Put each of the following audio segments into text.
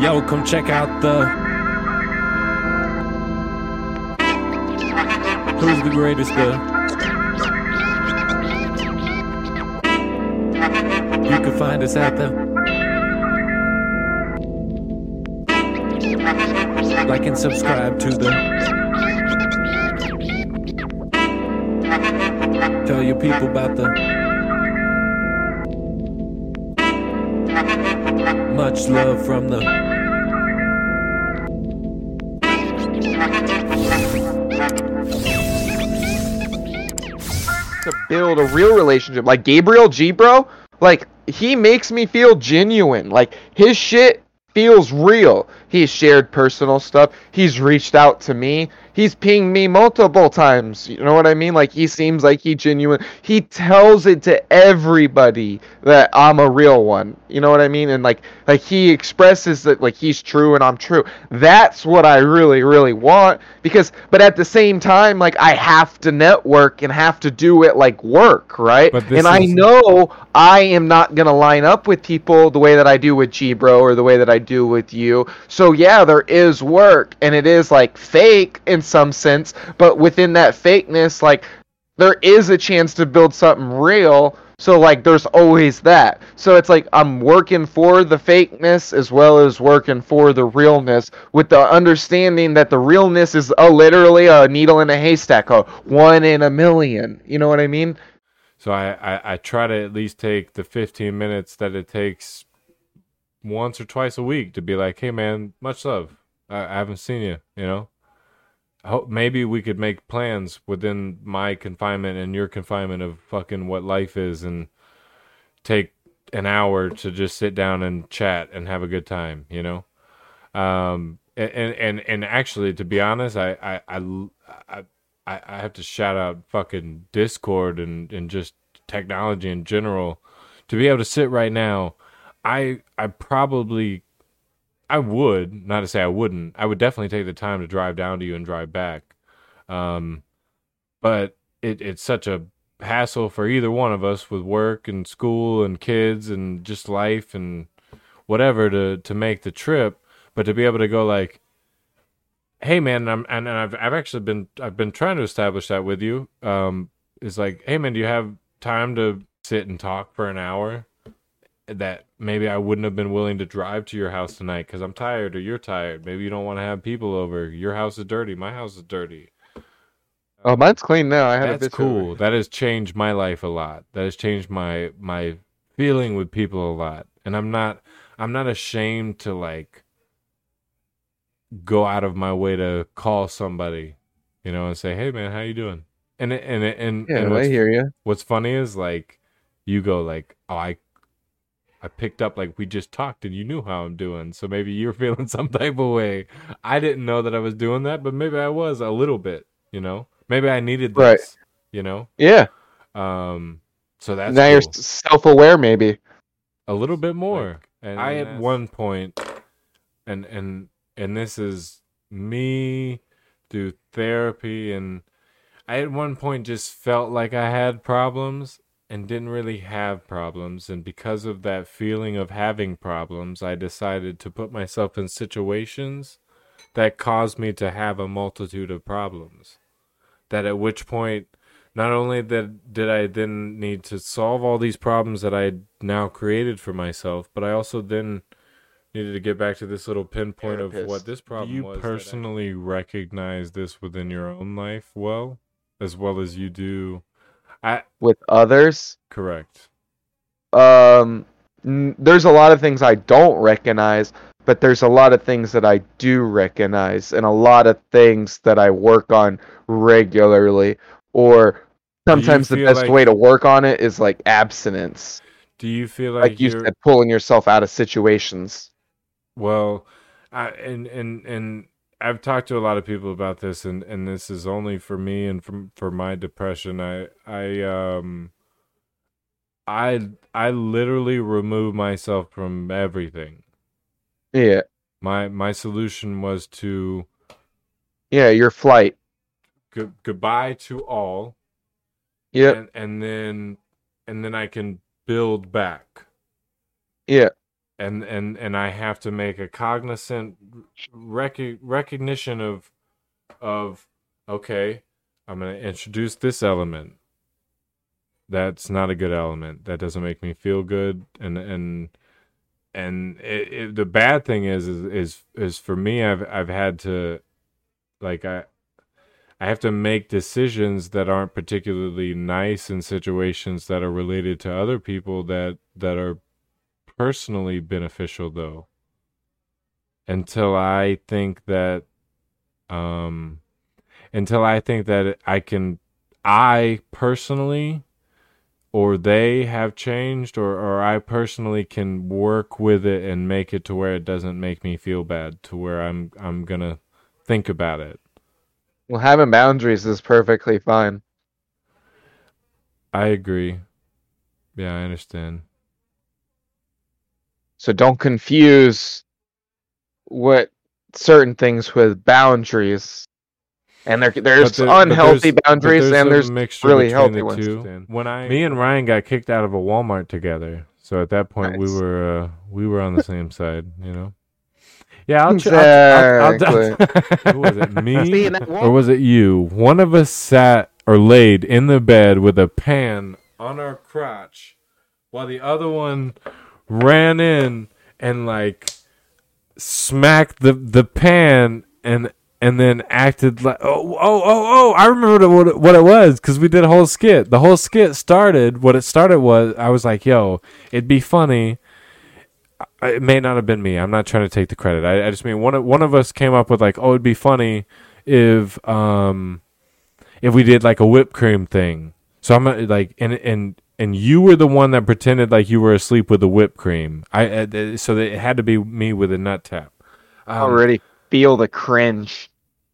Yo, come check out the. Who's the greatest? The. You can find us at the. Like and subscribe to the. Tell your people about the. Much love from the. to build a real relationship. Like Gabriel G, bro, like he makes me feel genuine. Like his shit feels real. He's shared personal stuff. He's reached out to me. He's pinged me multiple times. You know what I mean? Like he seems like he genuine. He tells it to everybody that I'm a real one. You know what I mean? And like like he expresses that like he's true and I'm true. That's what I really really want because but at the same time like I have to network and have to do it like work, right? And I know I am not going to line up with people the way that I do with G Bro or the way that I do with you. So yeah, there is work and it is like fake some sense, but within that fakeness like there is a chance to build something real. So like there's always that. So it's like I'm working for the fakeness as well as working for the realness with the understanding that the realness is a, literally a needle in a haystack, a one in a million. You know what I mean? So I, I, I try to at least take the 15 minutes that it takes once or twice a week to be like, hey man, much love. I, I haven't seen you, you know? Maybe we could make plans within my confinement and your confinement of fucking what life is and take an hour to just sit down and chat and have a good time, you know? Um, and, and, and, actually, to be honest, I, I, I, I I have to shout out fucking Discord and, and just technology in general to be able to sit right now. I I probably I would not to say I wouldn't. I would definitely take the time to drive down to you and drive back. Um, but it it's such a hassle for either one of us with work and school and kids and just life and whatever to to make the trip. But to be able to go like, hey man, I'm and, and I've I've actually been I've been trying to establish that with you. Um, is like, hey man, do you have time to sit and talk for an hour? That maybe I wouldn't have been willing to drive to your house tonight because I'm tired or you're tired. Maybe you don't want to have people over. Your house is dirty. My house is dirty. Oh, mine's clean now. I had a That's bitch cool. over. That has changed my life a lot. That has changed my my feeling with people a lot. And I'm not I'm not ashamed to like go out of my way to call somebody, you know, and say, "Hey man, how you doing?" And it- and and Yeah, and I hear you. what's funny is like you go like, "Oh, I I picked up like we just talked and you knew how I'm doing. So maybe you're feeling some type of way. I didn't know that I was doing that, but maybe I was a little bit, you know. Maybe I needed this, Right. you know. Yeah. Um, so that's now you're self-aware, maybe. a little bit more. and I at that's- one point, and and and this is me through therapy, and I at one point just felt like I had problems and didn't really have problems, and because of that feeling of having problems, I decided to put myself in situations that caused me to have a multitude of problems. That at which point not only that did I then need to solve all these problems that I had now created for myself, but I also then needed to get back to this little pinpoint of what this problem Do you was. I- personally recognize this within your own life well, as well as you do? I With others, correct. um, n- there's a lot of things I don't recognize, but there's a lot of things that I do recognize, and a lot of things that I work on regularly. Or sometimes the best like- way to work on it is like abstinence, Do you feel like, like you you're said, pulling yourself out of situations. Well, I and and and I've talked to a lot of people about this, and and this is only for me and from for my depression. I I um I I literally remove myself from everything. Yeah, My my solution was to yeah, your flight. go- goodbye to all, Yeah, and and then and then I can build back. yeah, and and and I have to make a cognizant rec- recognition of of okay, I'm going to introduce this element. That's not a good element. That doesn't make me feel good and and and it, it, the bad thing is, is is is for me I've I've had to like I I have to make decisions that aren't particularly nice in situations that are related to other people that that are personally beneficial though until I think that um until I think that I can I personally or they have changed or, or I personally can work with it and make it to where it doesn't make me feel bad to where I'm I'm gonna think about it. Well, having boundaries is perfectly fine. I agree. Yeah, I understand. So don't confuse what certain things with boundaries. And there, there's But there- unhealthy there's- but boundaries and a there's mixture really healthy the ones. two. When I me and Ryan got kicked out of a Walmart together, so at that point we were uh, we were on the same side, you know. Yeah, I'll. ch- I'll, I'll, I'll, Who was it? Me See, and that or was it you? One of us sat or laid in the bed with a pan on our crotch, while the other one ran in and like smacked the the pan and and then acted like oh oh oh oh I remember what it, what it was because we did a whole skit. The whole skit started. What it started was I was like, "Yo, it'd be funny." It may not have been me. I'm not trying to take the credit. I, I just mean one of one of us came up with like, "Oh, it'd be funny if um if we did like a whipped cream thing." So I'm like, and and and you were the one that pretended like you were asleep with the whipped cream. I uh, so that it had to be me with a nut tap. Um, already feel the cringe.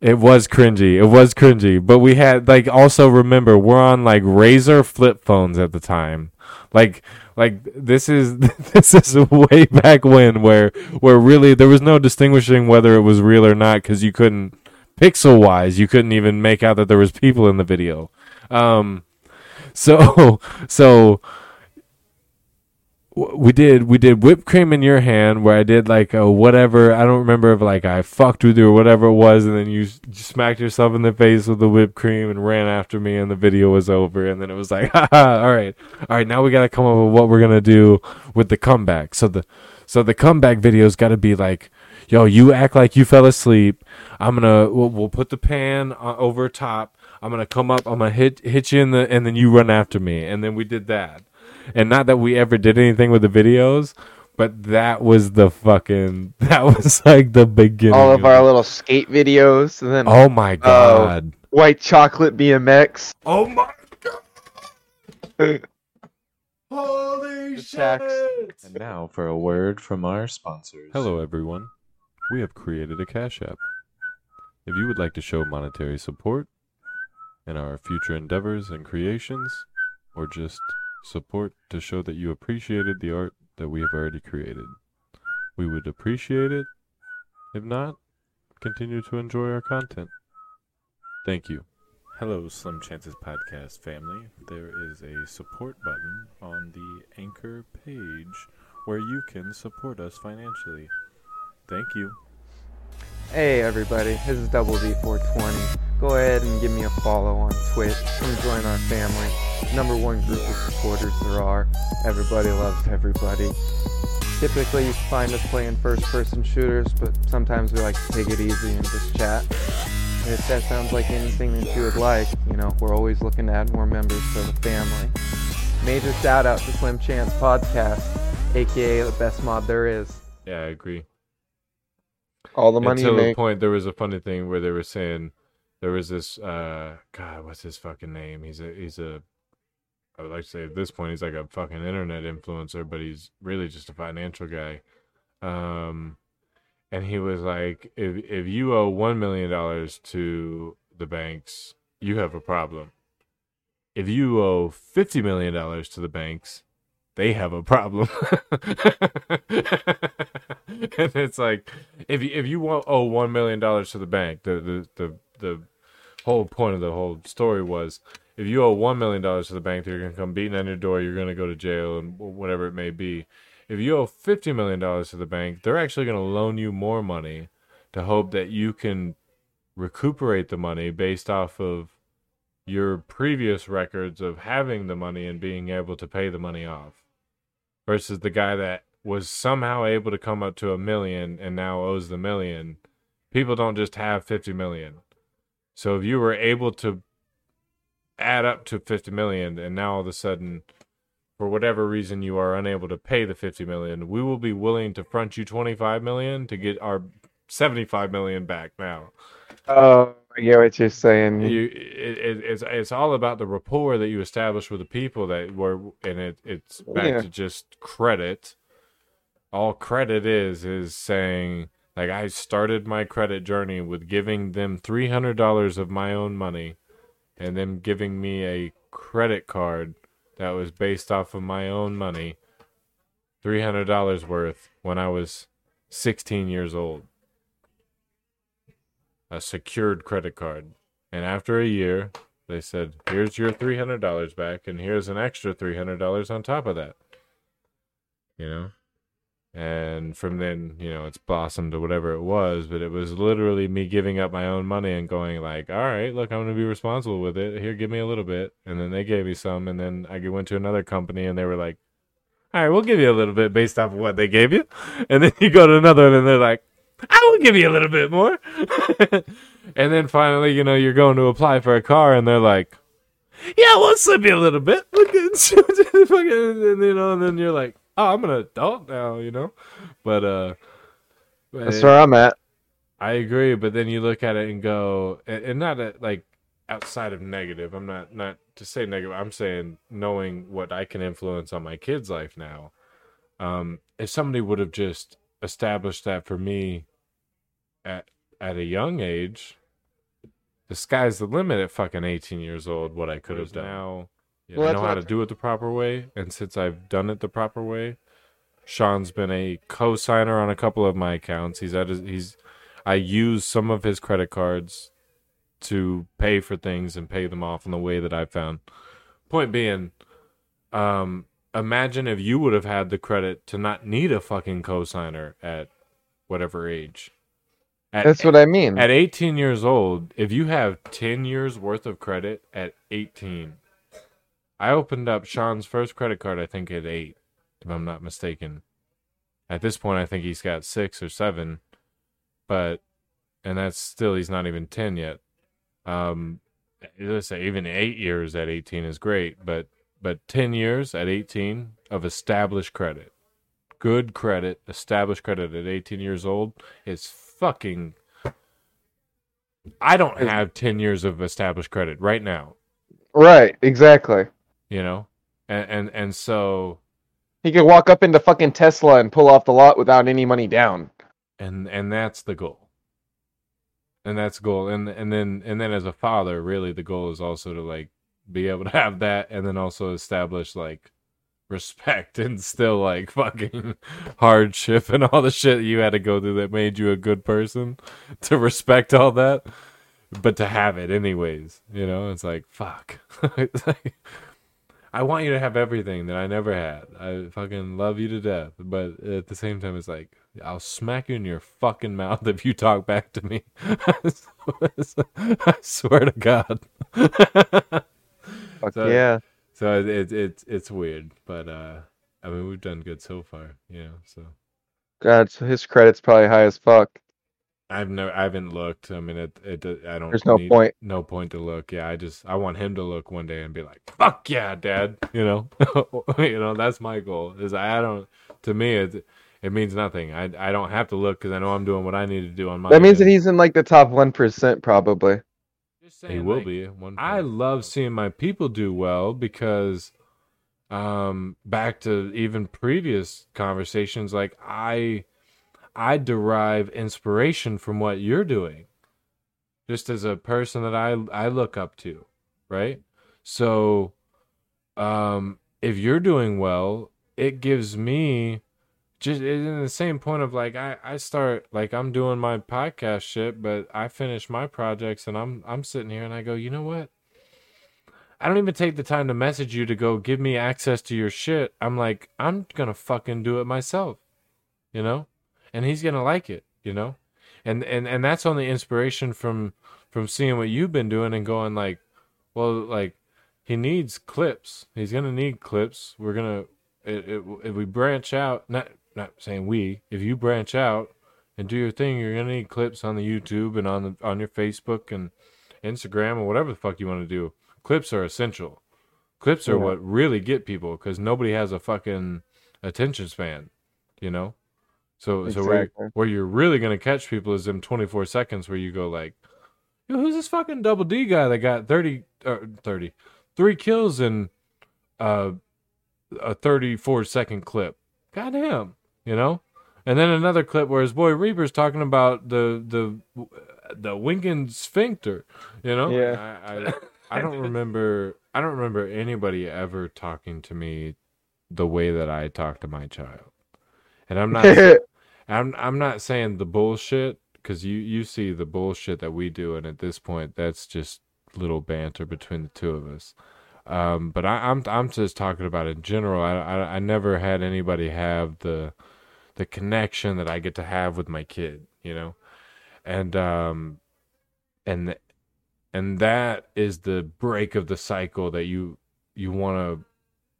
it was cringy. It was cringy. But we had like also remember we're on like Razr flip phones at the time. Like like this is this is way back when where where really there was no distinguishing whether it was real or not because you couldn't pixel wise you couldn't even make out that there was people in the video. Um so so we did we did whipped cream in your hand where I did like a whatever I don't remember if like I fucked with you or whatever it was and then you smacked yourself in the face with the whipped cream and ran after me and the video was over and then it was like Haha, all right all right now we got to come up with what we're gonna do with the comeback. So the so the comeback video's got to be like yo you act like you fell asleep I'm gonna we'll, we'll put the pan uh, over top I'm gonna come up I'm gonna hit hit you in the and then you run after me and then we did that and not that we ever did anything with the videos, but that was the fucking that was like the beginning. All of of our it. little skate videos, and then Oh my god! white chocolate BMX. Oh, my god! Holy The shit! And now for a word from our sponsors. Hello, everyone. We have created a Cash App. If you would like to show monetary support in our future endeavors and creations, or just support to show that you appreciated the art that we have already created, we would appreciate it. If not, continue to enjoy our content. Thank you. Hello, Slim Chances Podcast family. There is a support button on the Anchor page where you can support us financially. Thank you. Hey everybody, this is Double D420. Go ahead and give me a follow on Twitch and join our family. Number one group of supporters there are. Everybody loves everybody. Typically you find us playing first person shooters, but sometimes we like to take it easy and just chat. If that sounds like anything that you would like, you know, we're always looking to add more members to the family. Major shout out to Slim Chance Podcast, aka the best mod there is. Yeah, I agree. All the money Until the point, there was a funny thing where they were saying there was this uh God, what's his fucking name? He's a he's a I would like to say at this point he's like a fucking internet influencer, but he's really just a financial guy. Um, and he was like, if if you owe one million dollars to the banks, you have a problem. If you owe fifty million dollars to the banks, they have a problem. and it's like if you, if you want owe one million dollars to the bank, the, the the the whole point of the whole story was if you owe one million dollars to the bank, they're gonna come beating on your door. You're gonna go to jail and whatever it may be. if you owe fifty million dollars to the bank, they're actually to loan you more money to hope that you can recuperate the money based off of your previous records of having the money and being able to pay the money off versus the guy that was somehow able to come up to a million and now owes the million people don't just have 50 million. So if you were able to add up to 50 million and now all of a sudden for whatever reason you are unable to pay the 50 million we will be willing to front you 25 million to get our 75 million back now. Oh, I get what you're saying. you it, it, it's it's all about the rapport that you establish with the people that were and it it's back Yeah. to just credit all credit is is saying like i started my credit journey with giving them $300 of my own money and them giving me a credit card that was based off of my own money $300 worth when i was 16 years old a secured credit card. And after a year, they said, "Here's your three hundred dollars back, and here's an extra three hundred dollars on top of that." You know, and from then, you know, it's blossomed to whatever it was. But it was literally me giving up my own money and going like, "All right, look, I'm going to be responsible with it. Here, give me a little bit." And then they gave me some, and then I went to another company, and they were like, "All right, we'll give you a little bit based off of what they gave you." And then you go to another one, and they're like, I will give you a little bit more. and then finally, you know, you're going to apply for a car, and they're like, "Yeah, we'll slip you a little bit." Fucking- and you know, and then you're like, "Oh, I'm an adult now," you know. But uh, That's where I'm at. I agree. But then you look at it and go, and, and not at, like outside of negative. I'm not not to say negative. I'm saying knowing what I can influence on my kid's life now. Um, if somebody would have just established that for me at at a young age, the sky's the limit at fucking 18 years old. What I could have done now, Well, I know how to do it the proper way, and since I've done it the proper way, Sean's been a co-signer on a couple of my accounts. He's at his, he's I use some of his credit cards to pay for things and pay them off in the way that I found. Point being, um, imagine if you would have had the credit to not need a fucking co-signer at whatever age. At, That's what I mean. at 18 years old, if you have 10 years worth of credit at 18, I opened up Sean's first credit card, I think, at eight, if I'm not mistaken. At this point, I think he's got six or seven, but, and that's still, he's not even 10 yet. Um, let's say even eight years at 18 is great, but, but 10 years at 18 of established credit, good credit, established credit at 18 years old is fucking. I don't have 10 years of established credit right now, right, exactly. you know? And, and, and so, He could walk up into fucking Tesla and pull off the lot without any money down. and, and that's the goal. And that's goal. And, and then, and then as a father, really the goal is also to like be able to have that and then also establish like respect and still like fucking hardship and all the shit you had to go through that made you a good person to respect all that but to have it anyways you know? It's like fuck. It's like, i want you to have everything that i never had. I fucking love you to death but at the same time it's like i'll smack you in your fucking mouth if you talk back to me. I swear to god. Fuck So- yeah. So it, it, it's it's weird, but uh, I mean we've done good so far, you know. So God, so his credit's probably high as fuck. I've never I haven't looked. I mean it it I don't. There's no need- point. No point to look. Yeah, I just I want him to look one day and be like, "Fuck yeah, dad," you know. you know that's my goal. Is I don't. To me, it it means nothing. I I don't have to look because I know I'm doing what I need to do on my. That means that he's in like the top one percent probably. He will be. One I love seeing my people do well because, um, back to even previous conversations, like I, I derive inspiration from what you're doing, just as a person that I I look up to, right? So, um, if you're doing well, it gives me just in the same point of like I, I start like I'm doing my podcast shit, but I finish my projects and I'm I'm sitting here and I go, you know what? I don't even take the time to message you to go give me access to your shit. I'm like, I'm gonna fucking do it myself, you know, and he's gonna like it, you know, and and and that's only inspiration from from seeing what you've been doing and going like, well, like he needs clips. He's gonna need clips. We're gonna if we branch out, not not saying we, if you branch out and do your thing, you're gonna need clips on the YouTube and on the on your Facebook and Instagram or whatever the fuck you want to do. Clips are essential. Clips are Yeah. what really get people because nobody has a fucking attention span, you know. So so where where you're really gonna catch people is in 24 seconds where you go like, yo, who's this fucking double D guy that got 30 uh, 30 three kills in uh a 34 second clip. Goddamn, you know? And then another clip where his boy Reaper's talking about the the the winking sphincter, you know? Yeah. I, I I don't remember I don't remember anybody ever talking to me the way that I talk to my child. And I'm not I'm I'm not saying the bullshit because you you see the bullshit that we do, and at this point, that's just little banter between the two of us. Um, but I, I'm I'm just talking about in general. I, I I never had anybody have the the connection that I get to have with my kid, you know, and um, and and that is the break of the cycle that you you want to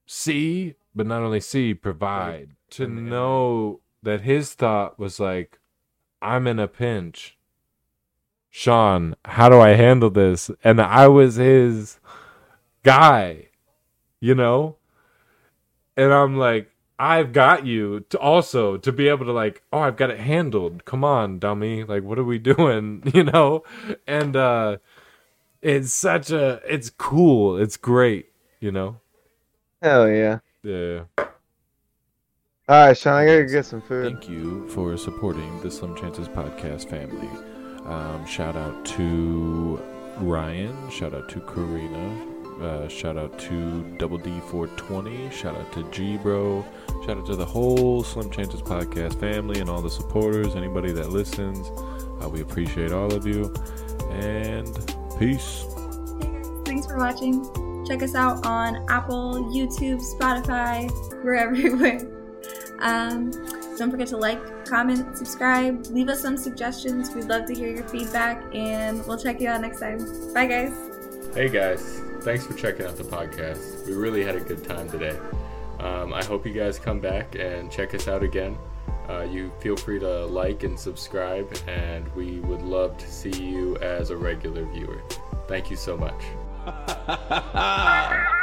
see, but not only see, provide to and- and- know that his thought was like, I'm in a pinch. Sean, how do I handle this? And I was his guy, you know? And I'm like, I've got you to also to be able to like, oh, I've got it handled. Come on, dummy. Like, what are we doing? You know? And uh it's such a it's cool. It's great, you know? Hell yeah. Yeah. All right, Sean, I gotta get some food. Thank you for supporting the Slim Chances podcast family. Um, shout out to Ryan. Shout out to Corina. Uh, shout out to Double D 420. Shout out to G Bro. Shout out to the whole Slim Chances podcast family and all the supporters. Anybody that listens, uh, we appreciate all of you. And peace. Thanks for watching. Check us out on Apple, YouTube, Spotify. We're everywhere. Um, don't forget to like, comment, subscribe, leave us some suggestions. We'd love to hear your feedback, and we'll check you out next time. Bye, guys. Hey guys, thanks for checking out the podcast. We really had a good time today. Um, I hope you guys come back and check us out again. Uh, you feel free to like and subscribe, and we would love to see you as a regular viewer. Thank you so much.